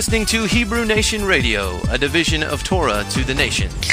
listening to Hebrew Nation Radio, a division of Torah to the nations.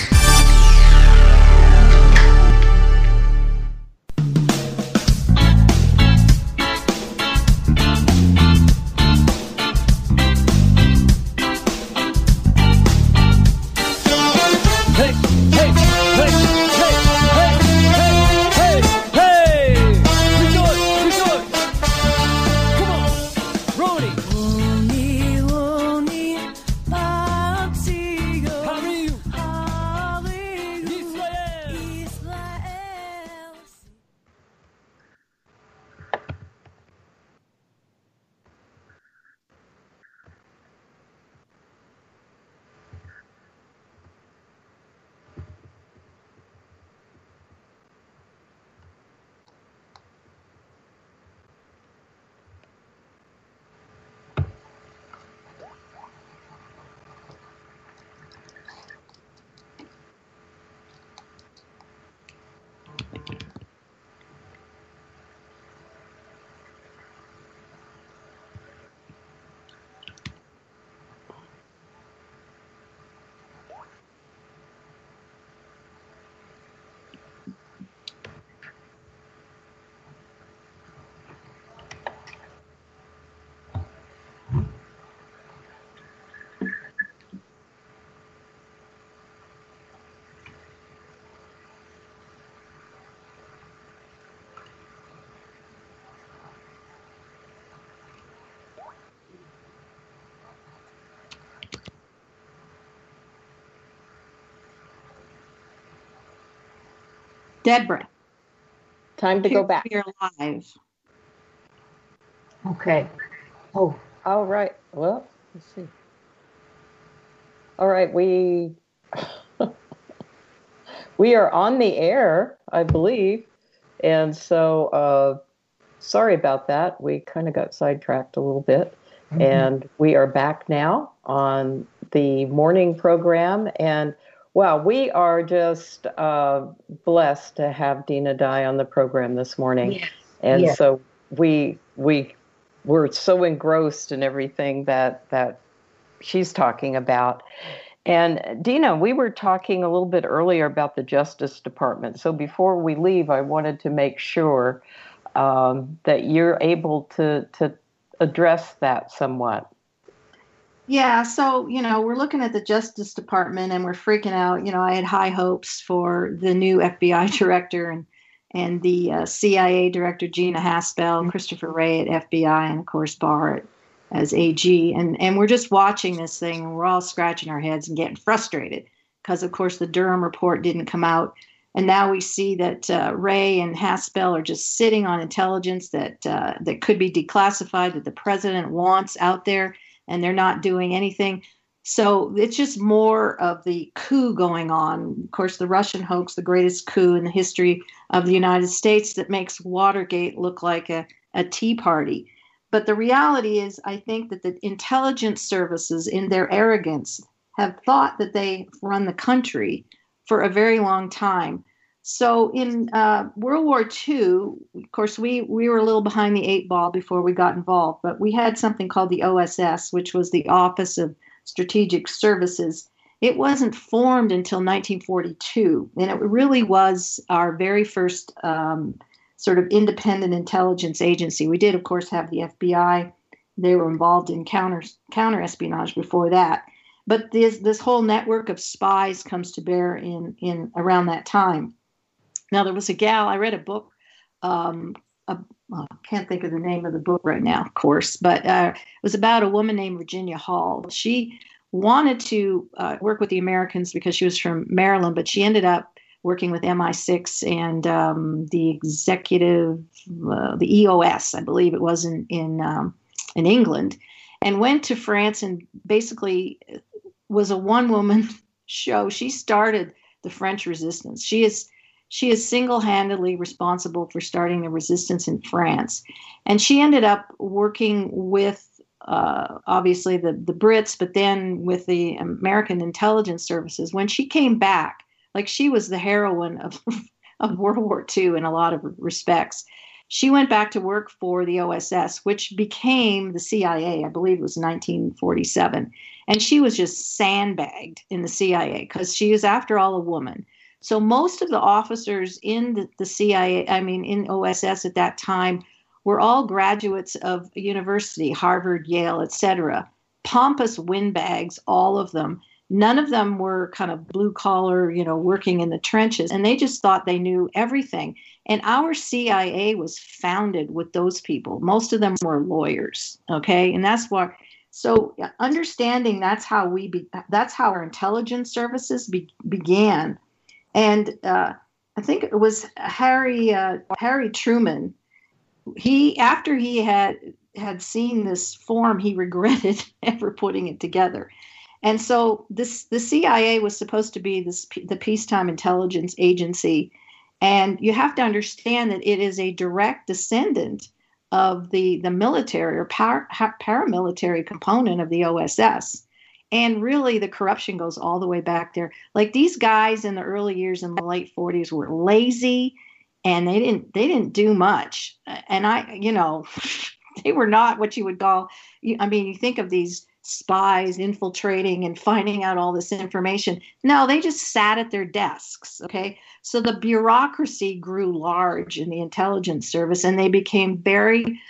Deborah, Time to go back. We're live. Okay. Oh, all right. Well, let's see. All right, we we are on the air, I believe, and so uh, sorry about that. We kind of got sidetracked a little bit, and we are back now on the morning program. And wow, we are just uh, blessed to have Dina Dye on the program this morning. And Yes. so we we were so engrossed in everything that that she's talking about. And Dina, we were talking a little bit earlier about the Justice Department. So before we leave, I wanted to make sure um, that you're able to to address that somewhat. Yeah, so, you know, we're looking at the Justice Department and we're freaking out. You know, I had high hopes for the new FBI director and and the uh, CIA director Gina Haspel, Christopher Wray at FBI, and of course Barr as AG. And and we're just watching this thing and we're all scratching our heads and getting frustrated because of course the Durham report didn't come out. And now we see that uh, Wray and Haspel are just sitting on intelligence that uh, that could be declassified that the president wants out there and they're not doing anything. So it's just more of the coup going on. Of course, the Russian hoax, the greatest coup in the history of the United States, that makes Watergate look like a, a tea party. But the reality is, I think that the intelligence services, in their arrogance, have thought that they run the country for a very long time. So in uh, World War II, of course, we, we were a little behind the eight ball before we got involved, but we had something called the OSS, which was the Office of Strategic Services. It wasn't formed until 1942, and it really was our very first um, sort of independent intelligence agency. We did, of course, have the FBI. They were involved in counter counter espionage before that, but this this whole network of spies comes to bear in in around that time. Now there was a gal. I read a book. Um, a, well, I can't think of the name of the book right now, of course, but uh, it was about a woman named Virginia Hall. She wanted to uh, work with the Americans because she was from Maryland, but she ended up working with MI6 and um, the executive, uh, the EOS, I believe it was in in um, in England, and went to France and basically was a one woman show. She started the French resistance. She is she is single-handedly responsible for starting the resistance in France, and she ended up working with uh, obviously the the Brits, but then with the American intelligence services. When she came back, like she was the heroine of of World War II in a lot of respects. she went back to work for the OSS, which became the CIA. I believe it was 1947, and she was just sandbagged in the CIA because she is, after all, a woman. So most of the officers in the, the CIA, I mean, in OSS at that time, were all graduates of university, Harvard, Yale, etc. Pompous windbags, all of them. None of them were kind of blue collar, you know, working in the trenches, and they just thought they knew everything. And our CIA was founded with those people. Most of them were lawyers, okay, and that's why. So understanding that's how we be, that's how our intelligence services be, began, and uh, I think it was Harry uh, Harry Truman. He after he had had seen this form he regretted ever putting it together. And so this the cia was supposed to be this the peacetime intelligence agency. And you have to understand that it is a direct descendant of the the military or par, paramilitary component of the oss and really the corruption goes all the way back there. Like these guys in the early years in the late 40s were lazy and they didn't they didn't do much. And i you know they were not what you would call i mean you think of these spies infiltrating and finding out all this information. No they just sat at their desks okay? So the bureaucracy grew large in the intelligence service and they became very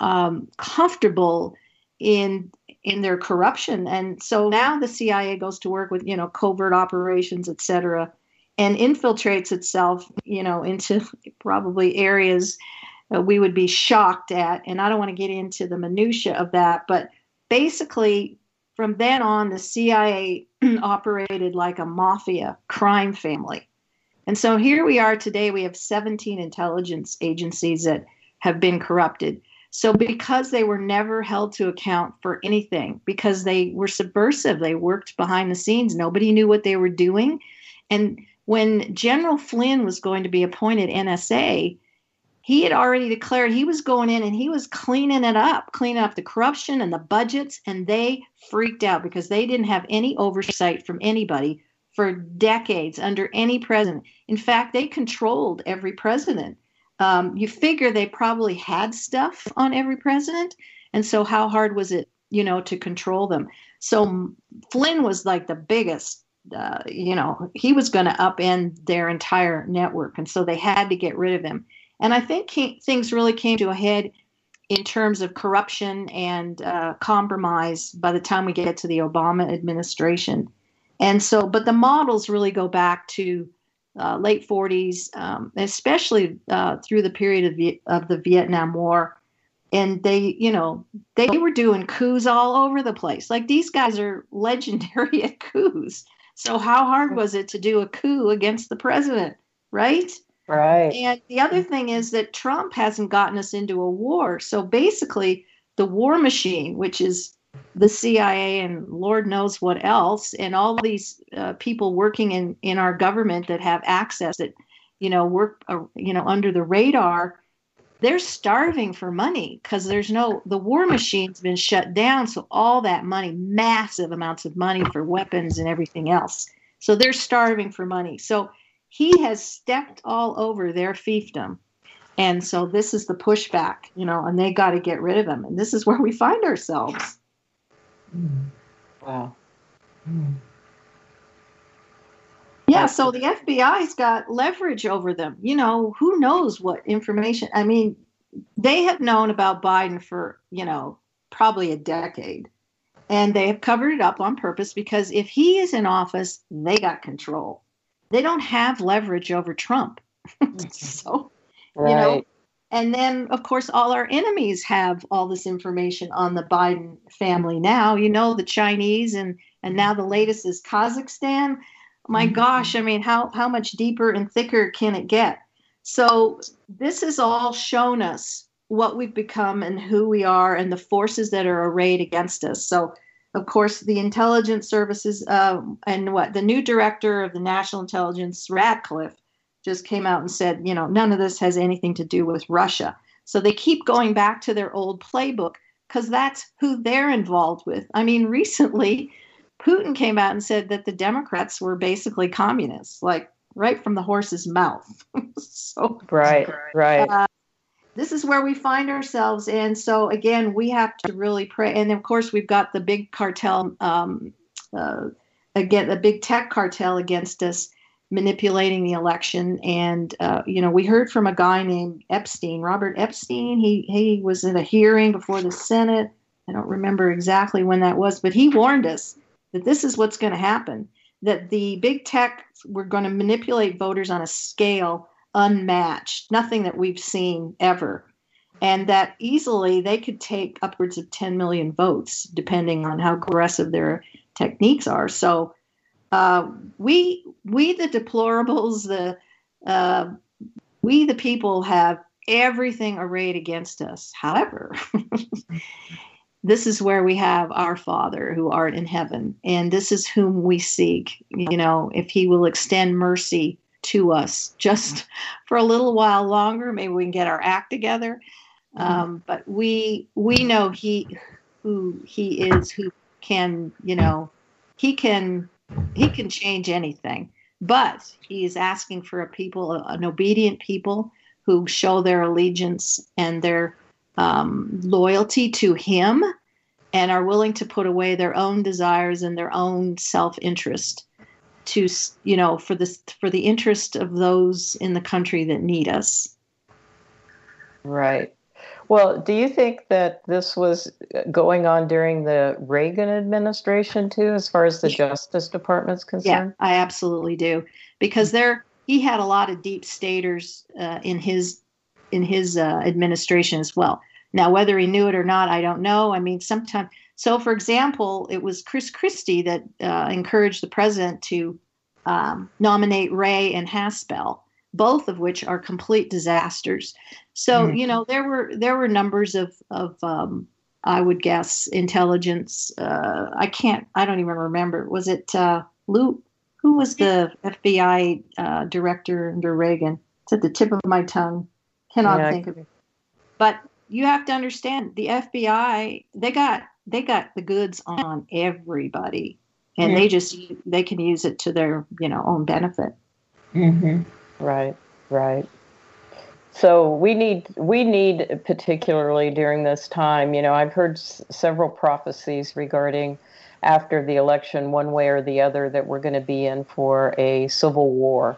um, comfortable in in their corruption and so now the cia goes to work with you know covert operations et cetera and infiltrates itself, you know, into probably areas we would be shocked at. And I don't want to get into the minutia of that, but basically, from then on, the CIA operated like a mafia crime family. And so here we are today. We have 17 intelligence agencies that have been corrupted. So, because they were never held to account for anything, because they were subversive, they worked behind the scenes, nobody knew what they were doing. And when General Flynn was going to be appointed NSA, he had already declared he was going in and he was cleaning it up, cleaning up the corruption and the budgets, and they freaked out because they didn't have any oversight from anybody for decades under any president. In fact, they controlled every president. Um, you figure they probably had stuff on every president, and so how hard was it, you know, to control them? So Flynn was like the biggest uh, you know, he was going to upend their entire network. And so they had to get rid of him. And I think he, things really came to a head in terms of corruption and uh, compromise by the time we get to the Obama administration. And so, but the models really go back to uh, late 40s, um, especially uh, through the period of, the, of the Vietnam War. And they, you know, they were doing coups all over the place. Like these guys are legendary at coups. So how hard was it to do a coup against the president, right? Right. And the other thing is that Trump hasn't gotten us into a war. So basically, the war machine, which is the CIA and Lord knows what else, and all these uh, people working in in our government that have access that, you know, work, uh, you know, under the radar they're starving for money because there's no the war machine's been shut down so all that money massive amounts of money for weapons and everything else. So they're starving for money. So he has stepped all over their fiefdom. And so this is the pushback you know and they got to get rid of him. And this is where we find ourselves Wow. Yeah, so the FBI's got leverage over them. You know, who knows what information? I mean, they have known about Biden for, you know, probably a decade. And they have covered it up on purpose because if he is in office, they got control. They don't have leverage over Trump. so, Right. you know, and then of course all our enemies have all this information on the Biden family now. You know, the Chinese and and now the latest is Kazakhstan. My gosh i mean how how much deeper and thicker can it get? So this has all shown us what we've become and who we are and the forces that are arrayed against us. So of course the intelligence services uh, and what the new director of the national intelligence ratcliffe just came out and said you know none of this has anything to do with russia so they keep going back to their old playbook because that's who they're involved with i mean recently Putin came out and said that the Democrats were basically communists, like right from the horse's mouth. so Right. Right. uh, this is where we find ourselves. And so again, we have to really pray. And of course, we've got the big cartel, um, uh, again, the big tech cartel against us manipulating the election. And uh, you know, we heard from a guy named Epstein, Robert Epstein. He he was in a hearing before the Senate. I don't remember exactly when that was, but he warned us that this is what's going to happen. That the big tech were going to manipulate voters on a scale unmatched, nothing that we've seen ever. And that easily they could take upwards of 10 million votes, depending on how aggressive their techniques are. So uh, we, we the deplorables, the uh, we the people have everything arrayed against us. However, this is where we have our Father who art in heaven, and this is whom we seek. You know, if He will extend mercy to us just for a little while longer, maybe we can get our act together. Um, but we we know He who He is, who can you know He can He can change anything. But He is asking for a people, an obedient people who show their allegiance and their um, loyalty to Him and are willing to put away their own desires and their own self-interest to you know for this for the interest of those in the country that need us Right. Well, do you think that this was going on during the Reagan administration too, as far as the Justice Department's yeah concerned? i absolutely do. Because there he had a lot of deep staters uh, in his in his uh, administration as well. Now whether he knew it or not i don't know. I mean sometimes so for example it was chris christie that uh, encouraged the president to um, nominate wray and haspel both of which are complete disasters so Mhm. you know there were there were numbers of of um, I would guess intelligence. Uh, I can't. I don't even remember. Was it uh, Lou? Who was the FBI uh, director under Reagan? It's at the tip of my tongue. Cannot Yeah, think of it. But you have to understand the FBI. They got they got the goods on everybody, and they just they can use it to their you know own benefit. Mm-hmm. Right, right. So we need we need particularly during this time. You know, I've heard s- several prophecies regarding after the election, one way or the other, that we're going to be in for a civil war.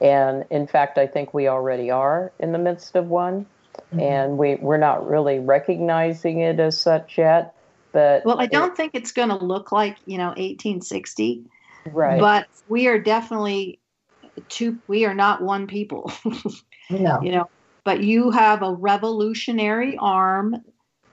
And in fact, I think we already are in the midst of one, mm-hmm. and we we're not really recognizing it as such yet. But Well, I don't think it's going to look like you know 1860. right, but we are definitely two we are not one people. No. you know but you have a revolutionary arm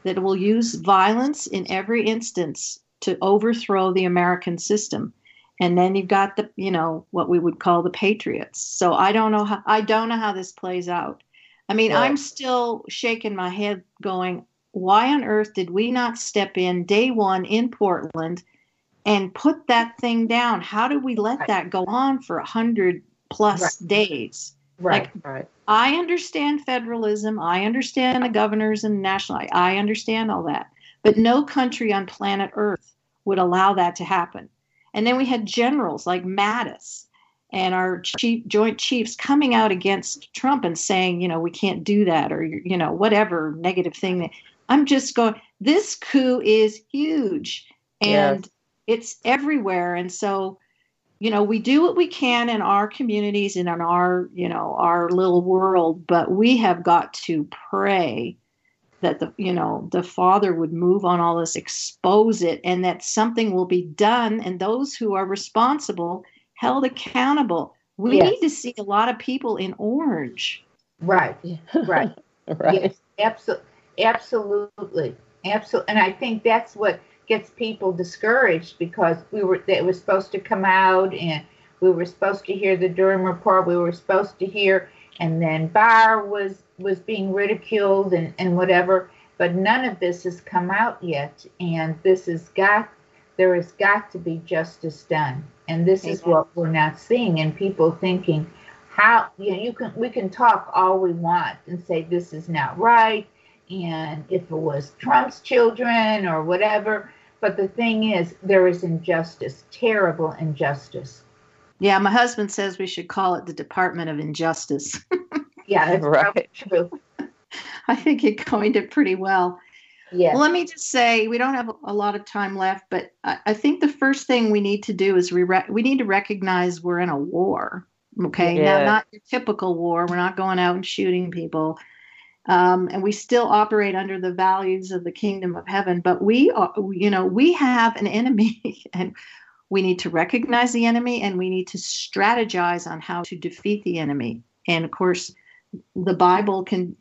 that will use violence in every instance to overthrow the american system. And then you've got the you know what we would call the patriots. So i don't know how i don't know how this plays out. I mean Right. i'm still shaking my head going why on earth did we not step in day one in portland and put that thing down? How did we let that go on for a hundred plus Right. days Right. right, I understand federalism. I understand the governors and national. I, I understand all that. But no country on planet Earth would allow that to happen. And then we had generals like Mattis and our chief, joint chiefs coming out against Trump and saying, you know, we can't do that or, you know, whatever negative thing. That, I'm just going, this coup is huge and it's everywhere. And so, you know we do what we can in our communities and in our you know our little world but we have got to pray that the you know the father would move on all this expose it and that something will be done and those who are responsible held accountable we Yes. need to see a lot of people in orange Right. Right. right. Yes, abso- absolutely, absolutely. And I think that's what gets people discouraged because we were they were supposed to come out and we were supposed to hear the Durham report. We were supposed to hear, and then Barr was was being ridiculed and and whatever. But none of this has come out yet, and this has got there has got to be justice done, and this is what we're not seeing, and people thinking how you know you can we can talk all we want and say this is not right and if it was Trump's children or whatever but the thing is there is injustice terrible injustice yeah my husband says we should call it the department of injustice yeah that's Right. true I think he coined it pretty well. Yes. Well, let me just say we don't have a lot of time left, but I, I think the first thing we need to do is we re- we need to recognize we're in a war. Okay, Yeah. now not your typical war. We're not going out and shooting people, um, and we still operate under the values of the kingdom of heaven. But we are, you know, we have an enemy, and we need to recognize the enemy, and we need to strategize on how to defeat the enemy. And of course, the Bible can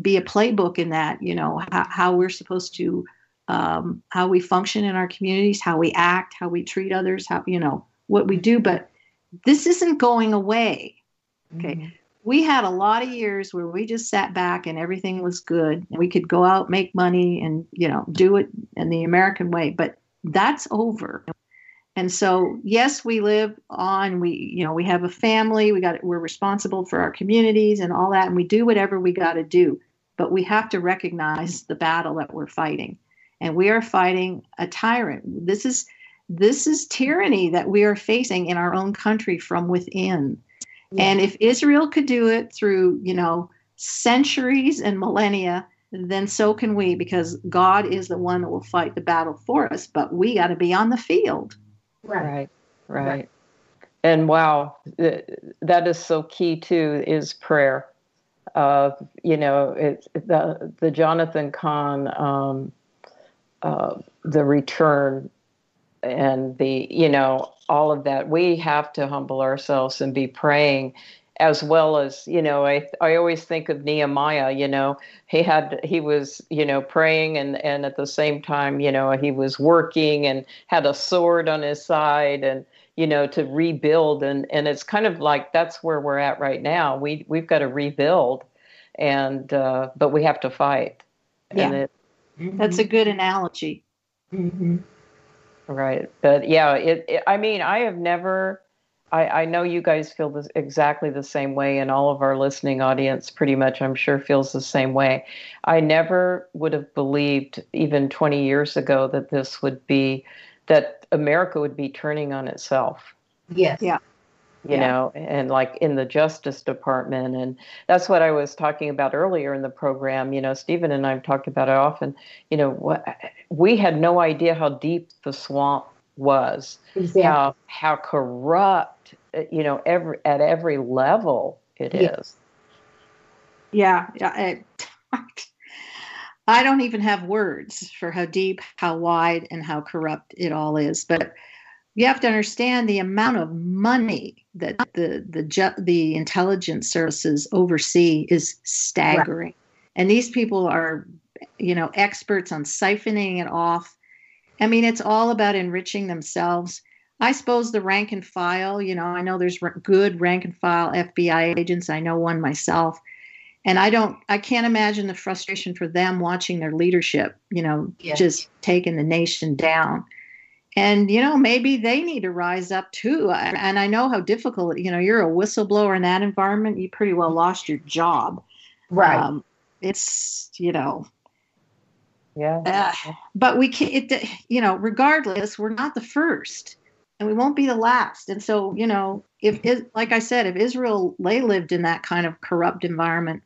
be a playbook in that you know how, how we're supposed to um, how we function in our communities how we act how we treat others how you know what we do but this isn't going away okay we had a lot of years where we just sat back and everything was good. We could go out make money and you know do it in the american way but that's over. And so yes we live on we you know we have a family we got we're responsible for our communities and all that and we do whatever we got to do but we have to recognize the battle that we're fighting. And we are fighting a tyrant. This is this is tyranny that we are facing in our own country from within and if israel could do it through you know centuries and millennia then so can we because god is the one that will fight the battle for us but we got to be on the field Right. Right, right. And wow, that is so key too. Is prayer. Uh, you know, it's the the Jonathan Cahn, um, uh, the return, and the you know all of that. We have to humble ourselves and be praying, as well as you know. I I always think of Nehemiah. You know, he had he was you know praying and and at the same time you know he was working and had a sword on his side and you know to rebuild and and it's kind of like that's where we're at right now we we've got to rebuild and uh but we have to fight and Yeah. it, that's a good analogy hmm right but yeah it, it i mean i have never I, I know you guys feel this exactly the same way, and all of our listening audience pretty much, I'm sure, feels the same way. I never would have believed, even 20 years ago, that this would be, that America would be turning on itself. Yes. Yeah. You Yeah. know, and like in the Justice Department. And that's what I was talking about earlier in the program. You know, Stephen and I've talked about it often. You know, what, we had no idea how deep the swamp was, Exactly. how, how corrupt, uh, you know, every, at every level it is. Yes. Yeah, yeah. I, I don't even have words for how deep, how wide, and how corrupt it all is. But you have to understand the amount of money that the the ju- the intelligence services oversee is staggering, and these people are, you know, experts on siphoning it off. I mean, it's all about enriching themselves. I suppose the rank and file, you know, I know there's r- good rank and file FBI agents. I know one myself and i don't i can't imagine the frustration for them watching their leadership you know Yes. just taking the nation down and you know maybe they need to rise up too and i know how difficult you know you're a whistleblower in that environment you pretty well lost your job Right. um, it's you know Yeah. uh, but we can it you know regardless we're not the first and we won't be the last and so you know if it, like i said if israel they lived in that kind of corrupt environment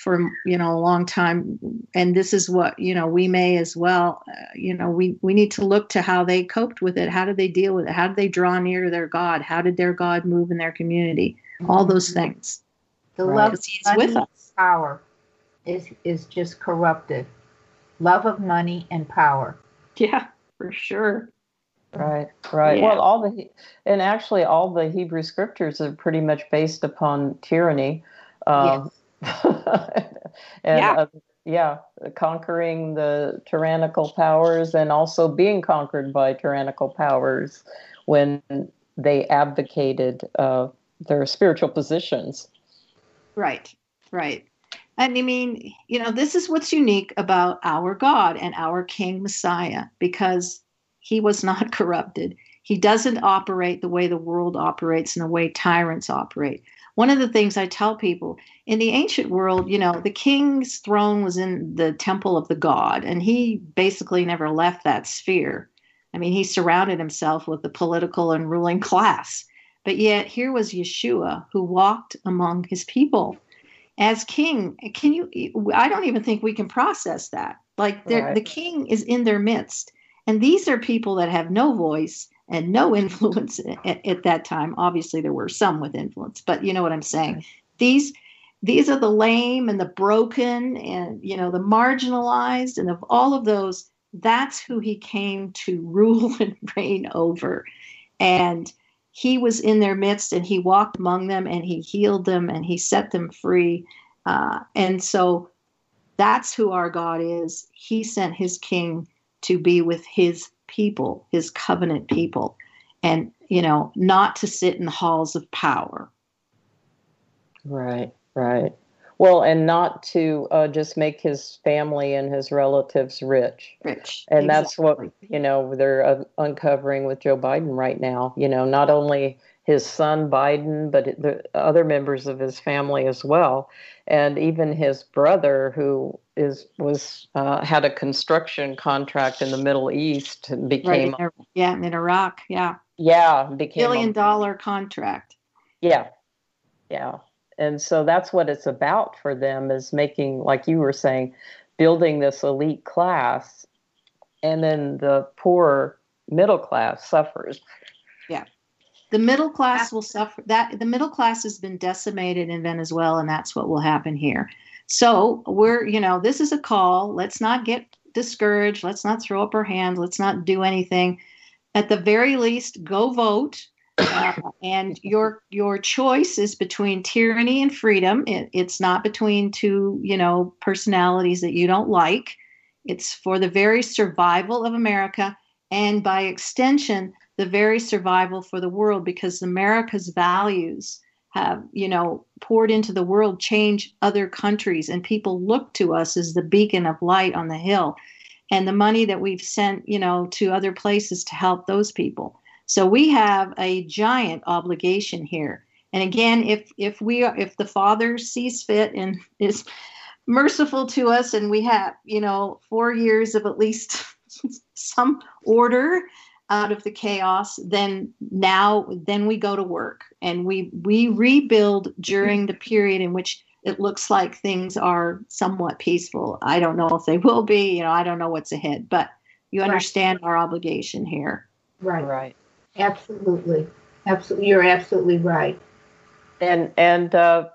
for you know a long time and this is what you know we may as well uh, you know we we need to look to how they coped with it how did they deal with it how did they draw near to their god how did their god move in their community all those things the Right. love because he's with us power is is just corrupted. Love of money and power. yeah for sure Right, right. Yeah. Well, all the and actually all the Hebrew scriptures are pretty much based upon tyranny. Um, and Yeah. uh, yeah, conquering the tyrannical powers and also being conquered by tyrannical powers when they abdicated uh, their spiritual positions. Right, right. And I mean, you know, this is what's unique about our God and our King Messiah because he was not corrupted. He doesn't operate the way the world operates and the way tyrants operate. One of the things I tell people in the ancient world, you know, the king's throne was in the temple of the god, and he basically never left that sphere. I mean, he surrounded himself with the political and ruling class. But yet, here was Yeshua who walked among his people. as king, can you? I don't even think we can process that. Like Right. the king is in their midst, and these are people that have no voice and no influence at, at that time. Obviously, there were some with influence, but you know what I'm saying. These these are the lame and the broken and you know the marginalized and of all of those that's who he came to rule and reign over and he was in their midst and he walked among them and he healed them and he set them free uh, and so that's who our god is he sent his king to be with his people his covenant people and you know not to sit in the halls of power Right, right. Well, and not to uh, just make his family and his relatives rich. rich And that's what, you know, they're uh, uncovering with Joe Biden right now. You know, not only his son Biden, but the other members of his family as well. And even his brother, who is was uh, had a construction contract in the Middle East, and right became in, yeah in iraq yeah yeah became a- billion dollar contract Yeah. Yeah. And so that's what it's about for them is making, like you were saying, building this elite class. And then the poor middle class suffers. The middle class will suffer that the middle class has been decimated in venezuela and that's what will happen here. So we're you know this is a call. Let's not get discouraged. Let's not throw up our hands. Let's not do anything. At the very least go vote uh, and your your choice is between tyranny and freedom. It, it's not between two you know personalities that you don't like. It's for the very survival of america and by extension the very survival for the world because america's values have you know poured into the world change other countries and people look to us as the beacon of light on the hill. And the money that we've sent you know to other places to help those people. So we have a giant obligation here. And again if if we are if the father sees fit and is merciful to us and we have you know 4 years of at least some order out of the chaos then now then we go to work and we we rebuild during the period in which it looks like things are somewhat peaceful i don't know if they will be you know i don't know what's ahead but you Right. understand our obligation here Right. Right. Absolutely. Absolutely. You're absolutely right. And, and, uh,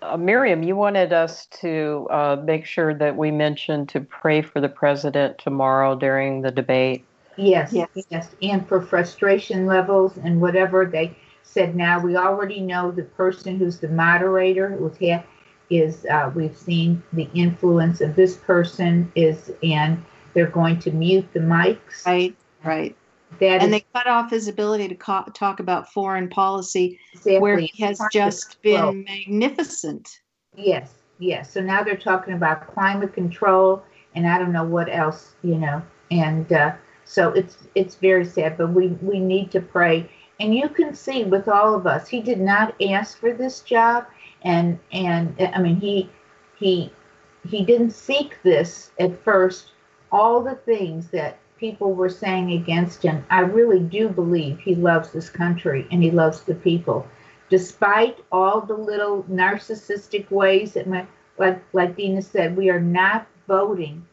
uh, Miriam, you wanted us to uh, make sure that we mentioned to pray for the president tomorrow during the debate. Yes, Yes. yes, and for frustration levels and whatever they said. Now we already know the person who's the moderator who's here is. Uh, we've seen the influence of this person is, and they're going to mute the mics. right right That and is they cut off his ability to co- talk about foreign policy exactly where he has just been magnificent Yes, yes. So now they're talking about climate control, and I don't know what else, you know. And uh, so it's it's very sad, but we we need to pray. And you can see with all of us, he did not ask for this job, and and I mean he he he didn't seek this at first. All the things that people were saying against him, I really do believe he loves this country and he loves the people despite all the little narcissistic ways that my like like Dina said, we are not voting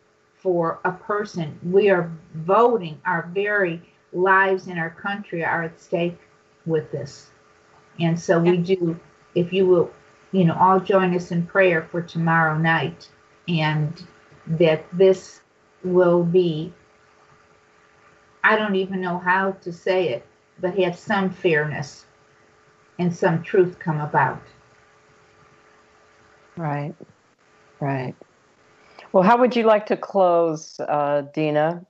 for a person. We are voting our very lives in our country are at stake with this. And so we do if you will, you know, all join us in prayer for tomorrow night and that this will be I don't even know how to say it, but have some fairness and some truth come about. Right. Right. Well, how would you like to close, uh, Dina?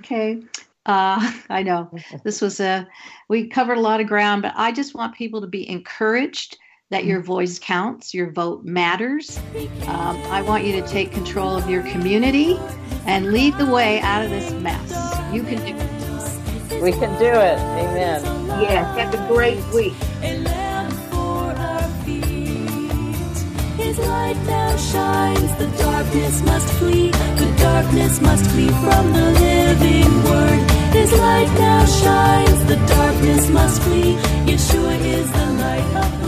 Okay. Uh, I know this was a, we covered a lot of ground, but I just want people to be encouraged that your voice counts, your vote matters. Um, I want you to take control of your community and lead the way out of this mess. You can do it. We can do it. Amen. Yes, have a great week. His light now shines, the darkness must flee, the darkness must flee from the living word. His light now shines, the darkness must flee. Yeshua is the light of the